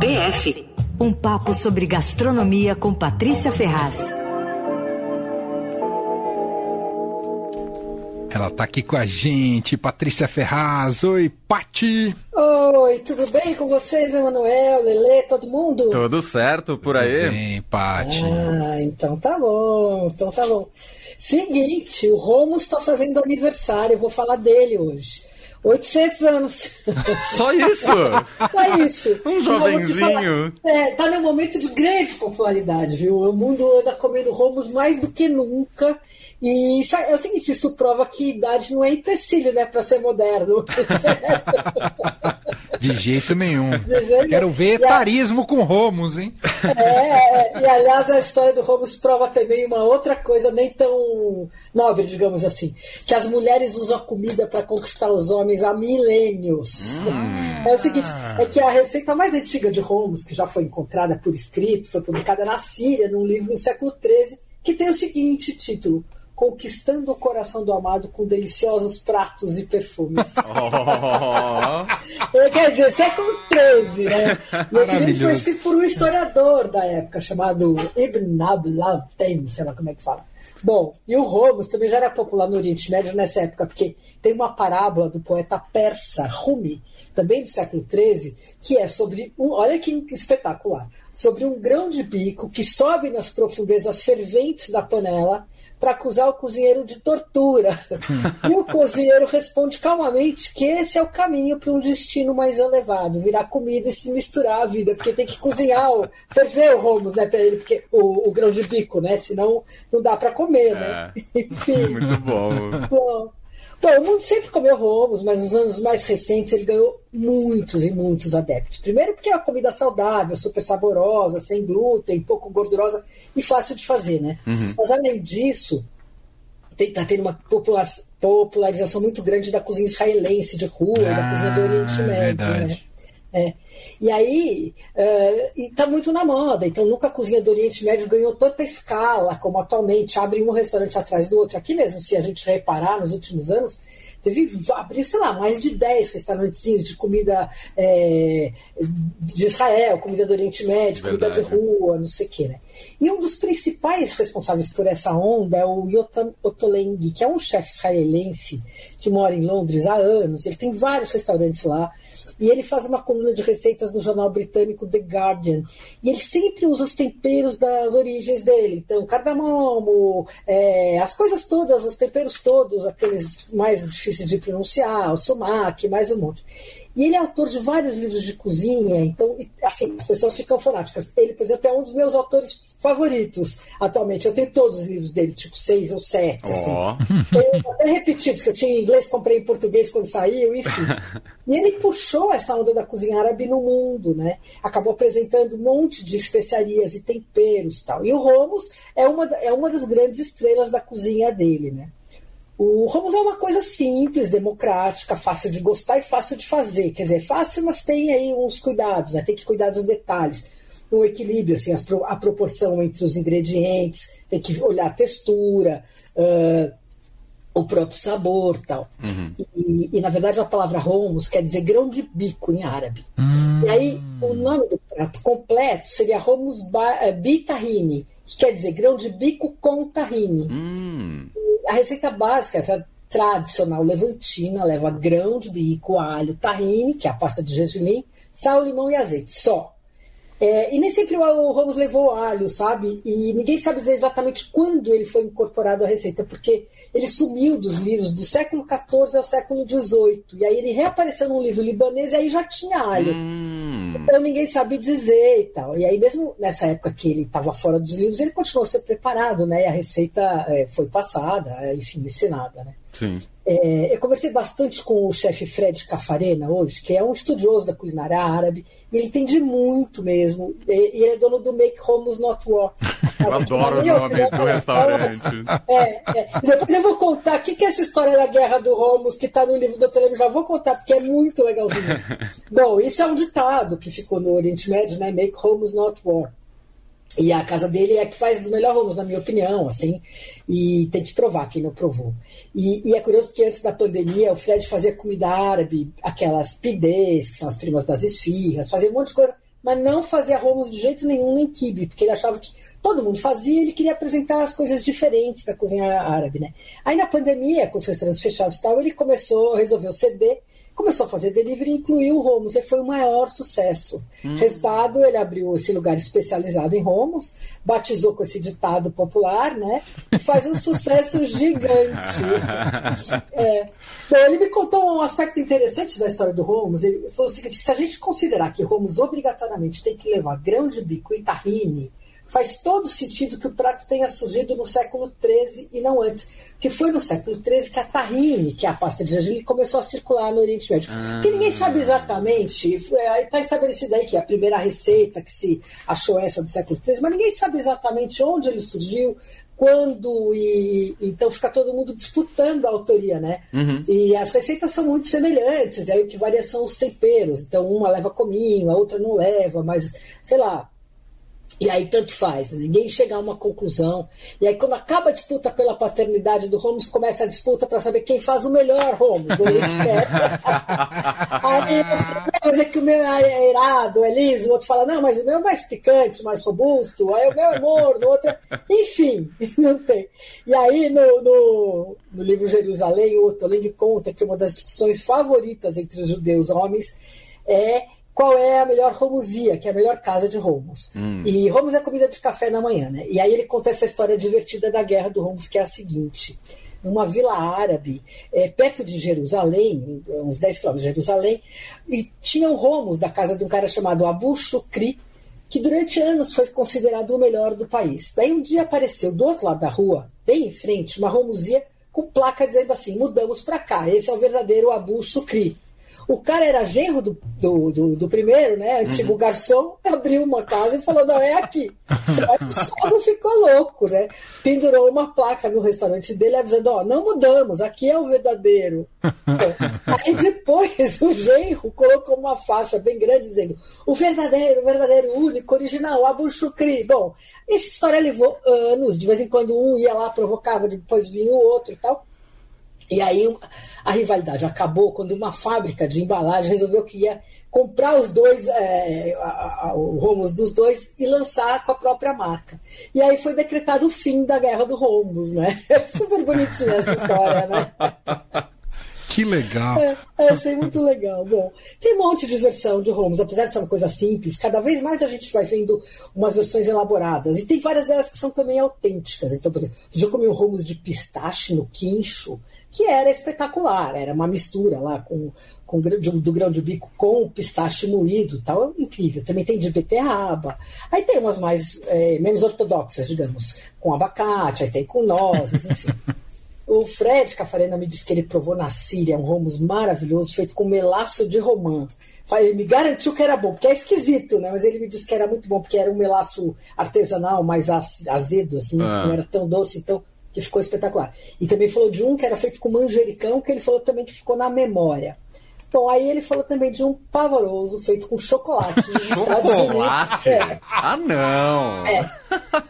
PF um papo sobre gastronomia com Patrícia Ferraz. Ela tá aqui com a gente, Patrícia Ferraz. Oi, Pati. Oi, tudo bem com vocês, Emanuel, Lele, todo mundo? Tudo certo por aí? Tudo bem, Pati. Ah, então tá bom, então tá bom. Seguinte, o Romo está fazendo aniversário, eu vou falar dele hoje. 800 anos. Só isso? Só isso. Um jovenzinho. É, tá num momento de grande popularidade, viu? O mundo anda comendo romos mais do que nunca. E isso é o seguinte, isso prova que idade não é empecilho, né, para ser moderno. De jeito nenhum. De jeito Quero ver etarismo a... com Romos, hein? É, é, e aliás, a história do Romos prova também uma outra coisa nem tão nobre, digamos assim, que as mulheres usam a comida para conquistar os homens há milênios. Hum. É o seguinte, é que a receita mais antiga de Romos, que já foi encontrada por escrito, foi publicada na Síria, num livro do século XIII, que tem o seguinte título: conquistando o coração do amado com deliciosos pratos e perfumes. Oh. Quer dizer, século XIII, né? Esse livro foi escrito por um historiador da época, chamado Ibn Abdallah sei lá como é que fala. Bom, e o Romos também já era popular no Oriente Médio nessa época, porque tem uma parábola do poeta persa Rumi, também do século XIII, que é sobre um, olha que espetacular, sobre um grão de bico que sobe nas profundezas ferventes da panela para acusar o cozinheiro de tortura. e o cozinheiro responde calmamente que esse é o caminho para um destino mais elevado, virar comida e se misturar à vida, porque tem que cozinhar, o, ferver o romos, né, para ele, porque o, o, grão de bico, né, senão não dá para comer, né? É. Enfim. Muito bom. bom. Bom, o mundo sempre comeu romos, mas nos anos mais recentes ele ganhou muitos e muitos adeptos. Primeiro porque é uma comida saudável, super saborosa, sem glúten, pouco gordurosa e fácil de fazer, né? Uhum. Mas além disso, está tendo uma popularização muito grande da cozinha israelense de rua, ah, da cozinha do Oriente Médio, é né? É. E aí está uh, muito na moda. Então, nunca a cozinha do Oriente Médio ganhou tanta escala como atualmente. Abre um restaurante atrás do outro. Aqui mesmo, se a gente reparar nos últimos anos, teve abriu, sei lá, mais de 10 restaurantezinhos de comida é, de Israel, comida do Oriente Médio, Verdade. comida de rua, não sei o quê. Né? E um dos principais responsáveis por essa onda é o Yotam Otoleng, que é um chefe israelense que mora em Londres há anos. Ele tem vários restaurantes lá. E ele faz uma coluna de receitas no jornal britânico The Guardian. E ele sempre usa os temperos das origens dele. Então, cardamomo, é, as coisas todas, os temperos todos, aqueles mais difíceis de pronunciar, o sumac, mais um monte. E ele é autor de vários livros de cozinha, então, assim, as pessoas ficam fanáticas. Ele, por exemplo, é um dos meus autores favoritos atualmente. Eu tenho todos os livros dele, tipo seis ou sete, assim. Oh. até repetidos, que eu tinha em inglês, comprei em português quando saiu, enfim. e ele puxou essa onda da cozinha árabe no mundo, né? Acabou apresentando um monte de especiarias e temperos tal. E o Romos é uma, é uma das grandes estrelas da cozinha dele, né? O Romos é uma coisa simples, democrática, fácil de gostar e fácil de fazer. Quer dizer, fácil, mas tem aí uns cuidados, né? tem que cuidar dos detalhes. Um equilíbrio, assim, a proporção entre os ingredientes, tem que olhar a textura, uh, o próprio sabor tal. Uhum. E, e, na verdade, a palavra romos quer dizer grão de bico em árabe. Uhum. E aí, o nome do prato completo seria romos eh, bitahine, que quer dizer grão de bico com tahine. Uhum a receita básica, a tradicional levantina, leva grão de bico, alho, tahine, que é a pasta de gergelim, sal, limão e azeite, só. É, e nem sempre o Ramos levou alho, sabe? E ninguém sabe dizer exatamente quando ele foi incorporado à receita, porque ele sumiu dos livros do século XIV ao século XVIII. E aí ele reapareceu num livro libanês e aí já tinha alho. Hum. Então ninguém sabe dizer e tal. E aí, mesmo nessa época que ele estava fora dos livros, ele continuou a ser preparado, né? E a receita é, foi passada, enfim, ensinada, né? Sim. É, eu conversei bastante com o chefe Fred Cafarena hoje, que é um estudioso da culinária árabe, e ele entende muito mesmo. E, e ele é dono do Make Homes Not War. Eu adoro o nome do restaurante. É, é. Depois eu vou contar o que, que é essa história da guerra do Romos que está no livro do Telemo, já vou contar, porque é muito legalzinho. Bom, isso é um ditado que ficou no Oriente Médio, né? Make Homes Not War. E a casa dele é que faz os melhores rumos, na minha opinião, assim, e tem que provar quem não provou. E, e, é curioso porque antes da pandemia o Fred fazia comida árabe, aquelas pidês, que são as primas das esfirras, fazia um monte de coisa, mas não fazia rumos de jeito nenhum nem kibe, porque ele achava que todo mundo fazia ele queria apresentar as coisas diferentes da cozinha árabe, né? Aí na pandemia, com os restaurantes fechados e tal, ele começou, resolveu ceder começou a fazer delivery e incluiu o Romos, e foi o maior sucesso. Hum. Resultado, ele abriu esse lugar especializado em Romos, batizou com esse ditado popular, né? E faz um sucesso gigante. é. Bom, ele me contou um aspecto interessante da história do Romos. Ele falou o seguinte: que se a gente considerar que Romos obrigatoriamente tem que levar grão de bico e tahine, faz todo sentido que o prato tenha surgido no século XIII e não antes. Que foi no século XIII que a tahine, que é a pasta de gergelim, começou a circular no Oriente Médio. Ah. Porque ninguém sabe exatamente, está estabelecido aí que a primeira receita que se achou essa do século XIII, mas ninguém sabe exatamente onde ele surgiu, quando e então fica todo mundo disputando a autoria, né? Uhum. E as receitas são muito semelhantes, aí o que varia são os temperos. Então uma leva cominho, a outra não leva, mas sei lá, e aí tanto faz, né? ninguém chega a uma conclusão. E aí quando acaba a disputa pela paternidade do Romos, começa a disputa para saber quem faz o melhor Oriente Aí mas é que o meu é irado, é liso, o outro fala, não, mas o meu é mais picante, mais robusto, aí o meu é morno, o outro é... Enfim, não tem. E aí no, no, no livro Jerusalém, o Otoling conta que uma das discussões favoritas entre os judeus homens é qual é a melhor romusia, que é a melhor casa de Romos. Hum. E Romos é comida de café na manhã, né? E aí ele conta essa história divertida da guerra do Romos, que é a seguinte. Numa vila árabe, é, perto de Jerusalém, uns 10 quilômetros de Jerusalém, e tinham Romos da casa de um cara chamado Abu Shukri, que durante anos foi considerado o melhor do país. Daí um dia apareceu do outro lado da rua, bem em frente, uma romusia com placa dizendo assim: mudamos para cá, esse é o verdadeiro Abu Shukri. O cara era genro do, do, do, do primeiro, né? Antigo uhum. garçom, abriu uma casa e falou: não, é aqui. Aí o sogro ficou louco, né? Pendurou uma placa no restaurante dele avisando: ó, não mudamos, aqui é o verdadeiro. aí depois o genro colocou uma faixa bem grande dizendo: o verdadeiro, o verdadeiro, único, original, Abu Shukri. Bom, essa história levou anos, de vez em quando um ia lá, provocava, depois vinha o outro e tal. E aí a rivalidade acabou quando uma fábrica de embalagem resolveu que ia comprar os dois, é, a, a, o Romos dos dois e lançar com a própria marca. E aí foi decretado o fim da guerra do Romos, né? É super bonitinha essa história, né? Que legal. É, achei muito legal. Bom, tem um monte de versão de Romos, apesar de ser uma coisa simples, cada vez mais a gente vai vendo umas versões elaboradas. E tem várias delas que são também autênticas. Então, por exemplo, eu comi um Romos de pistache no quincho, que era espetacular, era uma mistura lá com, com do grão de bico com pistache moído, tal, incrível. Também tem de beterraba. Aí tem umas mais é, menos ortodoxas, digamos, com abacate, aí tem com nozes, enfim. O Fred Cafarena me disse que ele provou na Síria um romos maravilhoso feito com melaço de romã. Ele me garantiu que era bom, porque é esquisito, né? Mas ele me disse que era muito bom, porque era um melaço artesanal, mais azedo, assim, ah. não era tão doce, então que ficou espetacular. E também falou de um que era feito com manjericão, que ele falou também que ficou na memória. Bom, aí ele falou também de um pavoroso feito com chocolate. chocolate? É. Ah, não! É.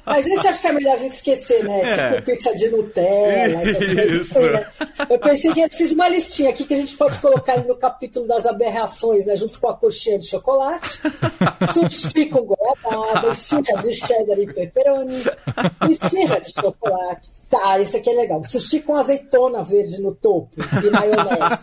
Mas esse acho que é melhor a gente esquecer, né? É. Tipo pizza de Nutella, essas coisas assim, né? Eu pensei que eu fiz uma listinha aqui que a gente pode colocar no capítulo das aberrações, né? Junto com a coxinha de chocolate, sushi com goiabada, esfirra de cheddar e pepperoni, esfirra de chocolate. Tá, esse aqui é legal. Sushi com azeitona verde no topo e maionese.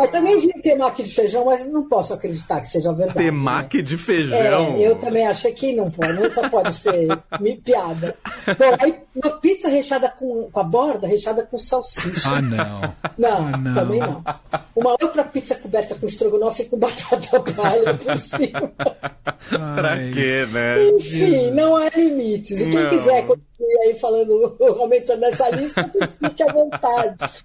Eu também vi temaki de feijão, mas não posso acreditar que seja verdade. Temaki né? de feijão? É, eu também achei que não pode, não só pode ser piada. Bom, aí uma pizza recheada com, com a borda, recheada com salsicha. Ah, não. Não, ah, não. também não. Uma outra pizza coberta com estrogonofe e com batata palha por cima. Ai. pra quê, né? Enfim, não há limites. E quem não. quiser continuar aí falando, aumentando essa lista, fique à vontade.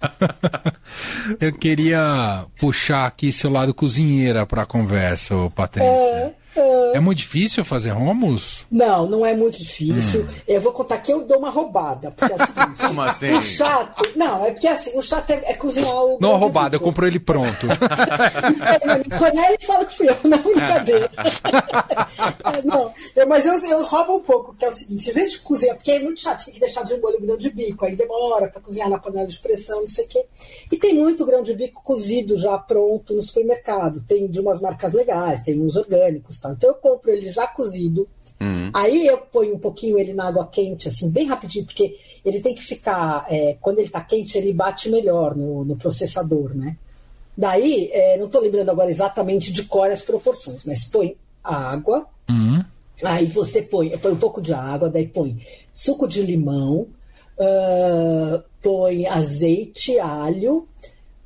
Eu queria puxar aqui seu lado cozinheira para a conversa, Patrícia. É. Uhum. É muito difícil fazer romos? Não, não é muito difícil. Hum. Eu vou contar que eu dou uma roubada. Porque é o seguinte, Como assim? O chato. Não, é porque assim, o chato é, é cozinhar o. Não, roubada, eu compro ele pronto. Quando ele fala que fui eu, não, brincadeira. não, eu, mas eu, eu roubo um pouco, que é o seguinte, em vez de cozinhar, porque é muito chato, tem que deixar de um molho grão de bico, aí demora para cozinhar na panela de pressão, não sei o quê. E tem muito grão de bico cozido já pronto no supermercado. Tem de umas marcas legais, tem uns orgânicos tal. Então eu compro ele já cozido. Uhum. Aí eu ponho um pouquinho ele na água quente, assim, bem rapidinho, porque ele tem que ficar. É, quando ele está quente, ele bate melhor no, no processador, né? Daí, é, não estou lembrando agora exatamente de qual é as proporções, mas põe água, uhum. aí você põe, põe um pouco de água, daí põe suco de limão, uh, põe azeite, alho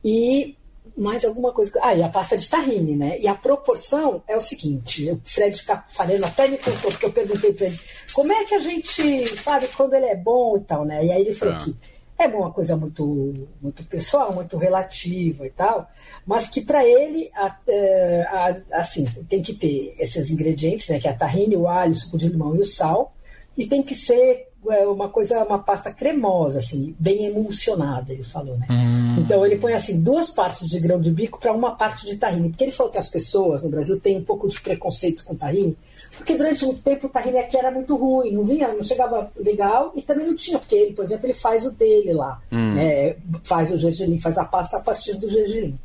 e mais alguma coisa. Ah, e a pasta de tahine, né? E a proporção é o seguinte: o Fred Cafareno até me contou, porque eu perguntei para ele como é que a gente sabe quando ele é bom e tal, né? E aí ele falou é. que é uma coisa muito, muito pessoal, muito relativa e tal, mas que para ele, a, é, a, assim, tem que ter esses ingredientes, né? Que é a tahine, o alho, o suco de limão e o sal, e tem que ser é uma coisa, uma pasta cremosa, assim, bem emulsionada, ele falou, né? Hum. Então ele põe assim duas partes de grão de bico para uma parte de tahine, porque ele falou que as pessoas no Brasil têm um pouco de preconceito com tahine, porque durante muito tempo o tahine aqui era muito ruim, não vinha, não chegava legal e também não tinha, porque ele, por exemplo, ele faz o dele lá, hum. né? Faz o gergelim, faz a pasta a partir do gergelim.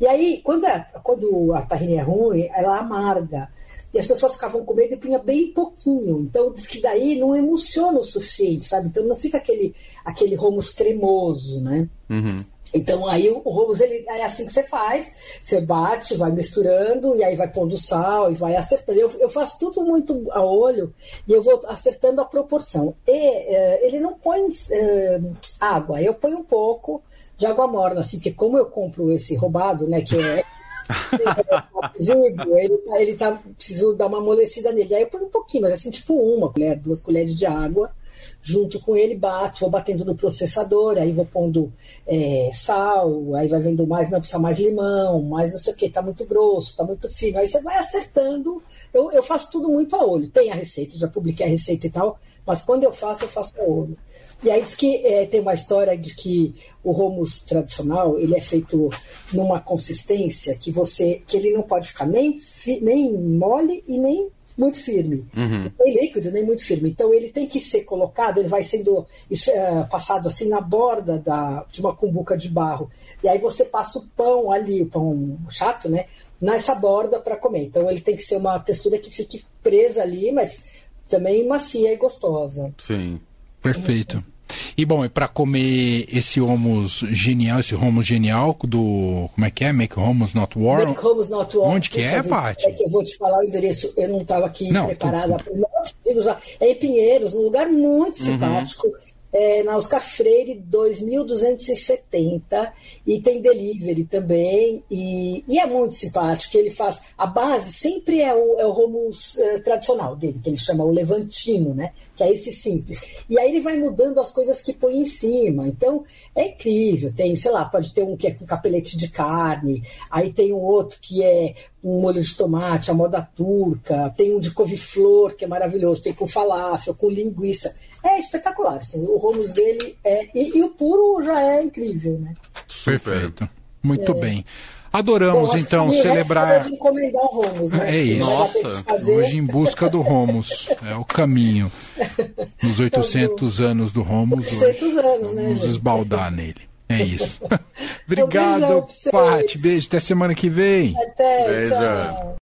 E aí, quando, é, quando a tahine é ruim, ela amarga e as pessoas ficavam com medo e punha bem pouquinho. Então diz que daí não emociona o suficiente, sabe? Então não fica aquele, aquele romos tremoso, né? Uhum. Então aí o, romos ele, é assim que você faz, você bate, vai misturando e aí vai pondo sal e vai acertando. Eu, eu faço tudo muito a olho e eu vou acertando a proporção. E uh, ele não põe uh, água, eu ponho um pouco de água morna, assim, porque como eu compro esse roubado, né, que é ele, tá, ele tá, preciso dar uma amolecida nele. Aí eu ponho um pouquinho, mas assim, tipo uma colher, duas colheres de água, junto com ele, bato, vou batendo no processador, aí vou pondo é, sal, aí vai vendo mais, não precisa mais limão, mais não sei o que, tá muito grosso, tá muito fino. Aí você vai acertando. Eu, eu faço tudo muito a olho. Tem a receita, já publiquei a receita e tal, mas quando eu faço, eu faço a olho. E aí diz que é, tem uma história de que o romus tradicional ele é feito numa consistência que você que ele não pode ficar nem, fi, nem mole e nem muito firme. Uhum. Nem líquido, nem muito firme. Então ele tem que ser colocado, ele vai sendo uh, passado assim na borda da, de uma cumbuca de barro. E aí você passa o pão ali, o pão chato, né? Nessa borda para comer. Então ele tem que ser uma textura que fique presa ali, mas também macia e gostosa. Sim. Perfeito. E bom, e para comer esse hummus genial, esse hummus genial do. Como é que é? Make Hummus Not War? Make Hummus Not War. Onde que é, Paty? É que eu vou te falar o endereço, eu não estava aqui não, preparada. Tu, tu... É em Pinheiros, num lugar muito uhum. simpático. Uhum é, na Oscar Freire 2270 e tem delivery também e, e, é muito simpático ele faz a base sempre é o, é o Romus é, tradicional dele que ele chama o Levantino né que é esse simples e aí ele vai mudando as coisas que põe em cima então é incrível tem sei lá pode ter um que é com capelete de carne aí tem um outro que é um molho de tomate a moda turca tem um de couve-flor que é maravilhoso tem com falafel com linguiça é espetacular. Assim, o Romos dele é. E, e, o puro já é incrível, né? Perfeito. Muito é. bem. Adoramos Bom, então celebrar. encomendar o Romos, né? É isso. Nossa, hoje em busca do Romos. É o caminho. Nos 800 então, anos do Romos. 800 anos, né? Vamos gente? esbaldar nele. É isso. Obrigado, um Paty. Beijo. Até semana que vem. Até. Beijo. Tchau.